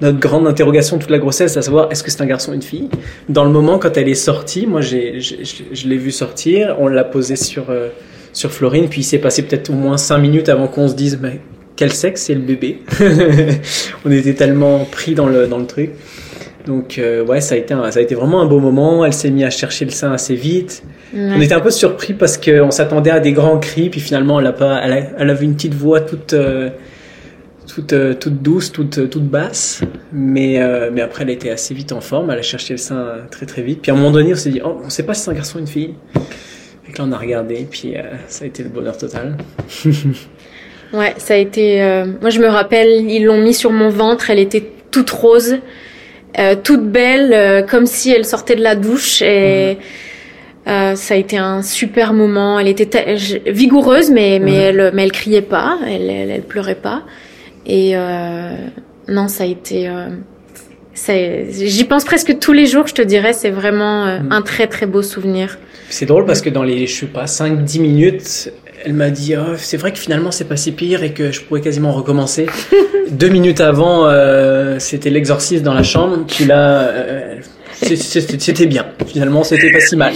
notre grande interrogation toute la grossesse, à savoir est-ce que c'est un garçon ou une fille? Dans le moment, quand elle est sortie, moi, j'ai, j'ai- je, je l'ai vu sortir, on l'a posé sur, euh, sur Florine, puis il s'est passé peut-être au moins cinq minutes avant qu'on se dise mais quel sexe c'est le bébé? On était tellement pris dans le, dans le truc. Donc euh, ouais, ça a été un- ça a été vraiment un beau moment. Elle s'est mise à chercher le sein assez vite. On était un peu surpris parce qu'on s'attendait à des grands cris, puis finalement elle a pas, elle, a- elle avait une petite voix toute, euh, toute, euh, toute douce, toute, euh, toute basse, mais mais après elle était assez vite en forme. Elle a cherché le sein très très vite. Puis à un moment donné, on s'est dit, oh, on sait pas si c'est un garçon ou une fille. Et là on a regardé, puis ça a été le bonheur total. Ouais, ça a été. Moi, je me rappelle, ils l'ont mis sur mon ventre. Elle était toute rose, euh, toute belle, euh, comme si elle sortait de la douche. Et euh, ça a été un super moment. Elle était vigoureuse, mais mais elle mais elle criait pas, elle elle, elle pleurait pas. Et non, ça a été. J'y pense presque tous les jours. Je te dirais, c'est vraiment Mhm. un très très beau souvenir. C'est drôle parce que dans les, je sais pas, 5-10 minutes, elle m'a dit oh, c'est vrai que finalement c'est pas si pire et que je pourrais quasiment recommencer. Deux minutes avant, euh, c'était l'exorcisme dans la chambre. Puis là, euh, c'était bien. Finalement, c'était pas si mal.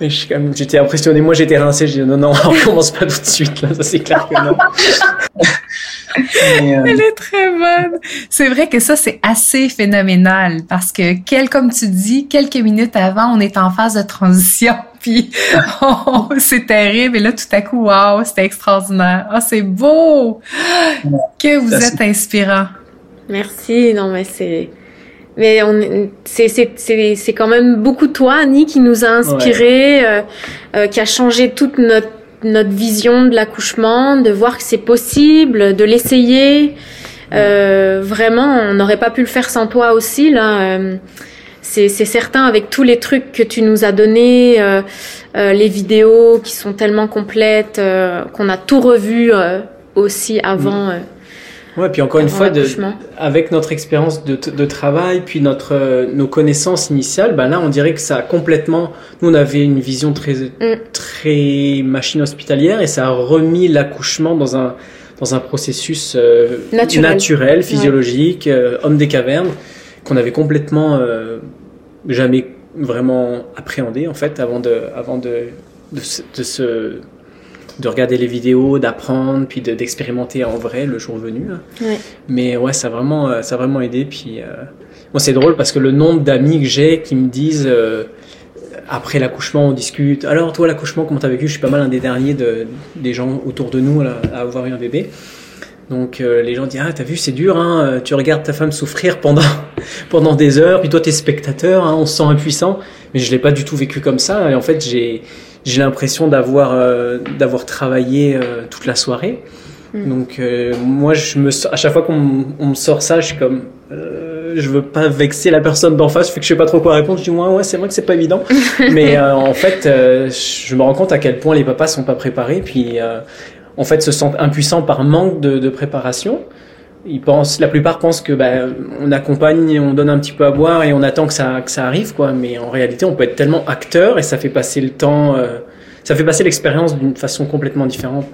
J'étais impressionné. Moi, j'étais rincé. J'ai dit non, non, on commence pas tout de suite. Là, ça c'est clair que non. Euh, Elle est très bonne. C'est vrai que ça, c'est assez phénoménal parce que, quel, comme tu dis, quelques minutes avant, on est en phase de transition. Puis, oh, c'est terrible. Et là, tout à coup, wow, c'était extraordinaire. Ah, oh, c'est beau! Que vous êtes inspirant. Merci. Non, mais c'est... Mais on, c'est, c'est, c'est, c'est quand même beaucoup toi, Annie, qui nous a inspiré, euh, euh, qui a changé toute notre notre vision de l'accouchement, de voir que c'est possible, de l'essayer. Euh, vraiment, on n'aurait pas pu le faire sans toi aussi là. C'est certain avec tous les trucs que tu nous as donnés, euh, euh les vidéos qui sont tellement complètes, euh, qu'on a tout revu aussi avant. Mm. Ouais, puis encore une fois, de, avec notre expérience de, de, travail, puis notre euh, nos connaissances initiales, ben là, on dirait que ça a complètement. Nous, on avait une vision très mm. très machine hospitalière, et ça a remis l'accouchement dans un dans un processus euh, naturel. physiologique, euh, homme des cavernes, qu'on avait complètement jamais vraiment appréhendé en fait avant de avant de de, de se de regarder les vidéos, d'apprendre, puis d'expérimenter en vrai le jour venu. Ouais. Mais ouais, ça a vraiment, euh, ça a vraiment aidé. Puis euh... moi, c'est drôle parce que le nombre d'amis que j'ai qui me disent euh, après l'accouchement, on discute. Alors toi, l'accouchement, comment t'as vécu? Je suis pas mal un des derniers de, des gens autour de nous à avoir eu un bébé. Donc euh, les gens disent ah t'as vu c'est dur hein tu regardes ta femme souffrir pendant pendant des heures puis toi t'es spectateur hein, on se sent impuissant mais je l'ai pas du tout vécu comme ça et en fait j'ai j'ai l'impression d'avoir euh, d'avoir travaillé euh, toute la soirée. Mm. Donc euh, moi, je me à chaque fois qu'on me sort ça, je suis comme je veux pas vexer la personne d'en face, fait que je sais pas trop quoi répondre. Je dis ouais, ouais, c'est vrai que c'est pas évident, mais en fait, je me rends compte à quel point les papas sont pas préparés, puis en fait se sentent impuissants par manque de, de préparation ils pensent, la plupart pensent que bah, on accompagne, on donne un petit peu à boire et on attend que ça, que ça arrive, quoi. Mais en réalité, on peut être tellement acteur et ça fait passer le temps, euh, ça fait passer l'expérience d'une façon complètement différente.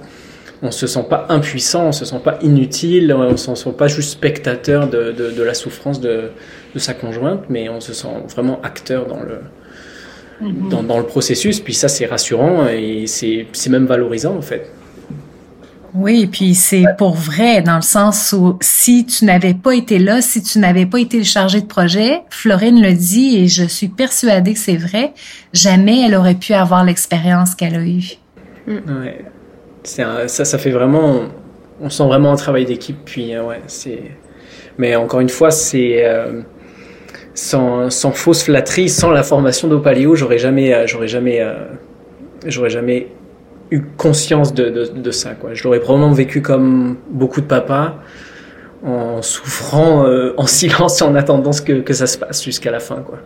On se sent pas impuissant, on se sent pas inutile, on se sent pas juste spectateur de, de, de la souffrance de, de, sa conjointe, mais on se sent vraiment acteur dans le, mm-hmm. dans, dans le processus. Puis ça, c'est rassurant et c'est même valorisant en fait. Oui, et puis c'est pour vrai dans le sens où si tu n'avais pas été là, si tu n'avais pas été chargé de projet, Florine le dit et je suis persuadée que c'est vrai, jamais elle aurait pu avoir l'expérience qu'elle a eue. Mm. Ça, ça fait vraiment, on sent vraiment un travail d'équipe. Puis euh, ouais, c'est. Mais encore une fois, c'est euh, sans, sans, fausse flatterie, sans la formation d'Opaléo, j'aurais jamais, euh, j'aurais jamais, j'aurais jamais eu conscience de, de, de ça. Quoi. Je l'aurais probablement vécu comme beaucoup de papas, en souffrant euh, en silence en attendant ce que, que ça se passe jusqu'à la fin. Quoi.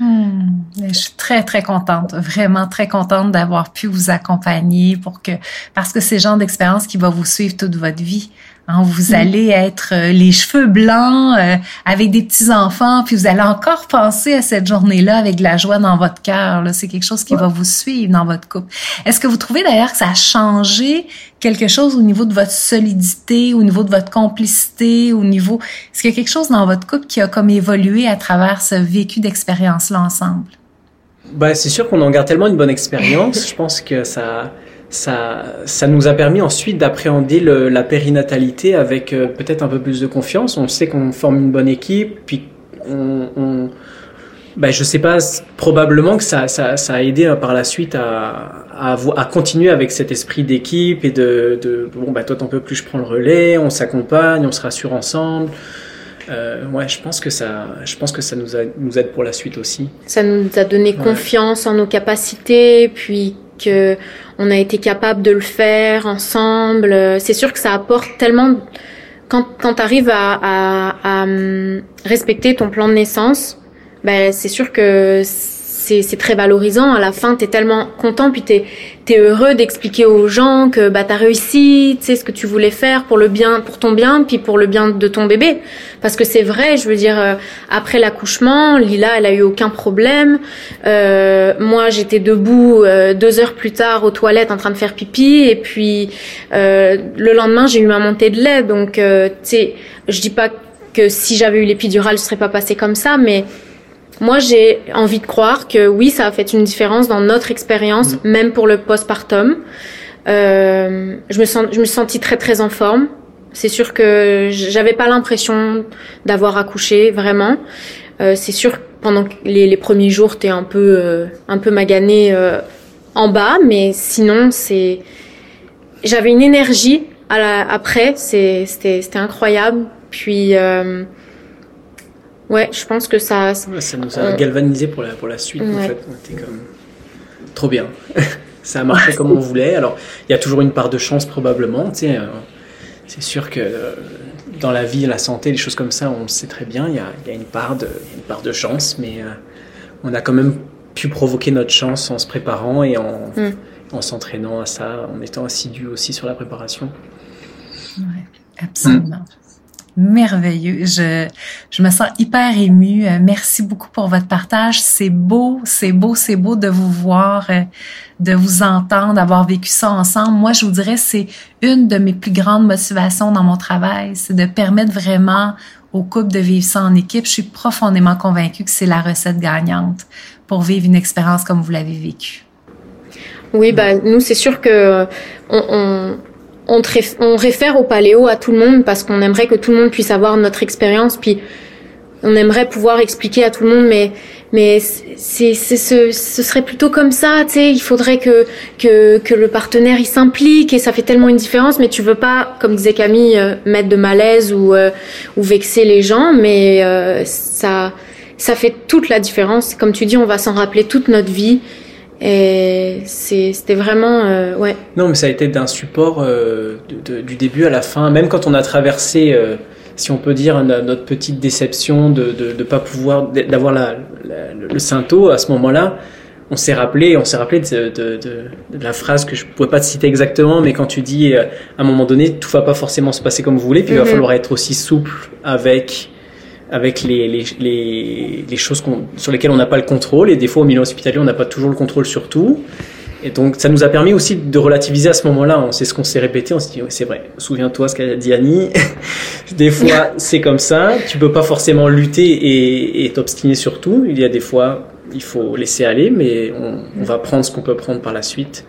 Hmm. Je suis très très contente, vraiment très contente d'avoir pu vous accompagner pour que parce que c'est le genre d'expérience qui va vous suivre toute votre vie. Hein, vous mm. allez être euh, les cheveux blancs euh, avec des petits enfants, puis vous allez encore penser à cette journée-là avec de la joie dans votre cœur. C'est quelque chose qui va vous suivre dans votre couple. Est-ce que vous trouvez d'ailleurs que ça a changé quelque chose au niveau de votre solidité, au niveau de votre complicité, au niveau est-ce qu'il y a quelque chose dans votre couple qui a comme évolué à travers ce vécu d'expérience-là ensemble? Ben, c'est sûr qu'on en garde tellement une bonne expérience. Je pense que ça ça, ça nous a permis ensuite d'appréhender la périnatalité avec euh, peut-être un peu plus de confiance. On sait qu'on forme une bonne équipe, puis on, on ben, je sais pas, probablement que ça, ça, ça a aidé euh, par la suite à, à, à continuer avec cet esprit d'équipe et de, de bon, bah, toi t'en peux plus, je prends le relais, on s'accompagne, on se rassure ensemble. Euh, ouais, je pense que ça, je pense que ça nous, a, nous aide pour la suite aussi. Ça nous a donné confiance en nos capacités, puis que on a été capable de le faire ensemble. C'est sûr que ça apporte tellement quand quand tu arrives à, à, à, hum, respecter ton plan de naissance, ben c'est sûr que c'est très valorisant. À la fin, t'es tellement content, puis t'es es heureux d'expliquer aux gens que bah t'as réussi, tu sais ce que tu voulais faire pour le bien, pour ton bien, puis pour le bien de ton bébé. Parce que c'est vrai, je veux dire, euh, après l'accouchement, Lila, elle a eu aucun problème. Euh, moi, j'étais debout euh, deux heures plus tard aux toilettes en train de faire pipi, et puis euh, le lendemain, j'ai eu ma montée de lait. Donc, tu sais, je dis pas que si j'avais eu l'épidurale, je serais pas passée comme ça, mais moi, j'ai envie de croire que oui, ça a fait une différence dans notre expérience, mm. même pour le postpartum. Euh, je me sens, je me sentis très très en forme. C'est sûr que j'avais pas l'impression d'avoir accouché vraiment. Euh, c'est sûr pendant les, les premiers jours, t'es un peu euh, un peu magané euh, en bas, mais sinon c'est j'avais une énergie à la, après, c'était c'était incroyable. Puis euh, Ouais, je pense que ça. ça nous a galvanisé pour la, pour la suite, en fait. On était comme. Trop bien. ça a marché comme on voulait. Alors, il y a toujours une part de chance, probablement. Tu sais, euh, c'est sûr que euh, dans la vie, la santé, les choses comme ça, on le sait très bien. Il y a, y a, une, part de, une part de chance, mais euh, on a quand même pu provoquer notre chance en se préparant et en, mm. en s'entraînant à ça, en étant assidu aussi sur la préparation. Ouais, absolument. Mm merveilleux. Je, je me sens hyper émue. Euh, merci beaucoup pour votre partage. C'est beau, c'est beau, c'est beau de vous voir, euh, de vous entendre, d'avoir vécu ça ensemble. Moi, je vous dirais, c'est une de mes plus grandes motivations dans mon travail, c'est de permettre vraiment aux couples de vivre ça en équipe. Je suis profondément convaincue que c'est la recette gagnante pour vivre une expérience comme vous l'avez vécue. Oui, bah nous c'est sûr que on, on on, réfère au paléo à tout le monde parce qu'on aimerait que tout le monde puisse avoir notre expérience, puis on aimerait pouvoir expliquer à tout le monde, mais mais c'est ce, ce serait plutôt comme ça, tu sais. Il faudrait que que que le partenaire il s'implique et ça fait tellement une différence. Mais tu veux pas, comme disait Camille, euh, mettre de malaise ou euh, ou vexer les gens, mais euh, ça ça fait toute la différence. Comme tu dis, on va s'en rappeler toute notre vie et c'était vraiment, euh, ouais. Non, mais ça a été d'un support euh, de, du début à la fin. Même quand on a traversé, euh, si on peut dire, notre petite déception de ne pas pouvoir, d'avoir la, le synto à ce moment-là, on s'est rappelé, on s'est rappelé de, de, de, la phrase que je pouvais pas te citer exactement, mais quand tu dis à un moment donné, tout va pas forcément se passer comme vous voulez, puis il va mm-hmm. falloir être aussi souple avec avec les, les, les, les choses sur lesquelles on n'a pas le contrôle. Et des fois, au milieu hospitalier, on n'a pas toujours le contrôle sur tout. Et donc, ça nous a permis aussi de relativiser à ce moment-là. C'est ce qu'on s'est répété. On s'est dit, oui, c'est vrai. Souviens-toi ce qu'a dit Annie. des fois, c'est comme ça. Tu peux pas forcément lutter et, t'obstiner sur tout. Il y a des fois, il faut laisser aller, mais on, on va prendre ce qu'on peut prendre par la suite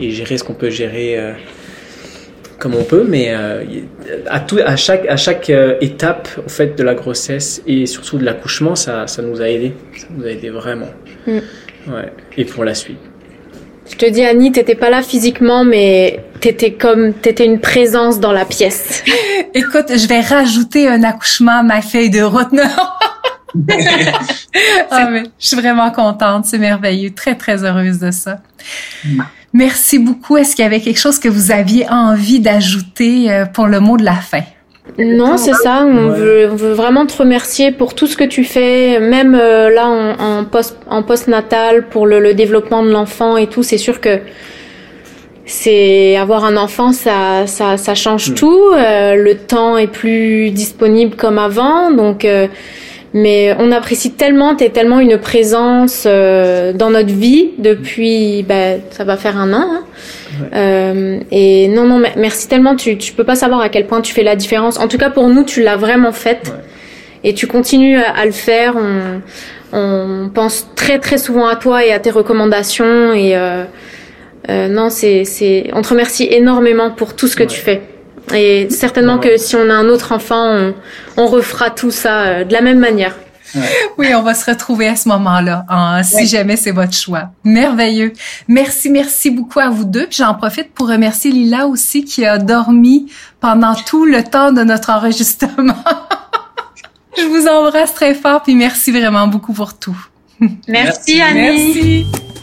et gérer ce qu'on peut gérer. Euh, comme on peut, mais euh, à, tout, à chaque, à chaque euh, étape en fait, de la grossesse et surtout de l'accouchement, ça, ça nous a aidé. Ça nous a aidé vraiment. Mm. Ouais. Et pour la suite. Je te dis, Annie, t'étais pas là physiquement, mais t'étais comme, t'étais une présence dans la pièce. Écoute, je vais rajouter un accouchement à ma feuille de route. ah, mais je suis vraiment contente, c'est merveilleux, très très heureuse de ça. Mm. Merci beaucoup. Est-ce qu'il y avait quelque chose que vous aviez envie d'ajouter euh, pour le mot de la fin? Non, c'est ça. On, veut, vraiment te remercier pour tout ce que tu fais, même euh, là en, en, post en postnatal pour le, développement de l'enfant et tout. C'est sûr que c'est avoir un enfant, ça ça, ça change mm. tout. Euh, le temps est plus disponible comme avant, donc mais on apprécie tellement, t'es tellement une présence euh, dans notre vie depuis, bah, ça va faire un an. Hein. Euh, et non, non, merci tellement. Tu, tu peux pas savoir à quel point tu fais la différence. En tout cas, pour nous, tu l'as vraiment faite. Et tu continues à, le faire. On, on, pense très, très souvent à toi et à tes recommandations. Et euh, euh non, c'est, c'est, on te remercie énormément pour tout ce que tu fais. Et certainement que si on a un autre enfant, on, on refera tout ça euh, de la même manière. Oui, on va se retrouver à ce moment-là, hein, si jamais c'est votre choix. Merveilleux. Merci, merci beaucoup à vous deux. J'en profite pour remercier Lila aussi qui a dormi pendant tout le temps de notre enregistrement. Je vous embrasse très fort puis merci vraiment beaucoup pour tout. Merci Annie. Merci.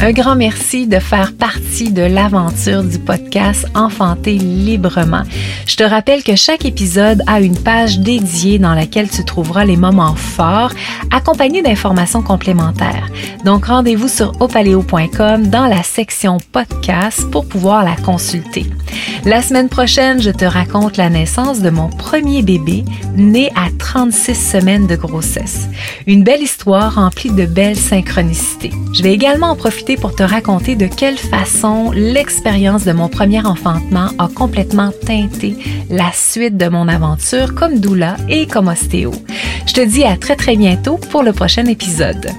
Un grand merci de faire partie de l'aventure du podcast Enfanter librement. Je te rappelle que chaque épisode a une page dédiée dans laquelle tu trouveras les moments forts accompagnés d'informations complémentaires. Donc rendez-vous sur opaleo.com dans la section podcast pour pouvoir la consulter. La semaine prochaine, je te raconte la naissance de mon premier bébé né à 36 semaines de grossesse. Une belle histoire remplie de belles synchronicités. Je vais également en profiter pour te raconter de quelle façon l'expérience de mon premier enfantement a complètement teinté la suite de mon aventure comme doula et comme ostéo. Je te dis à très très bientôt pour le prochain épisode.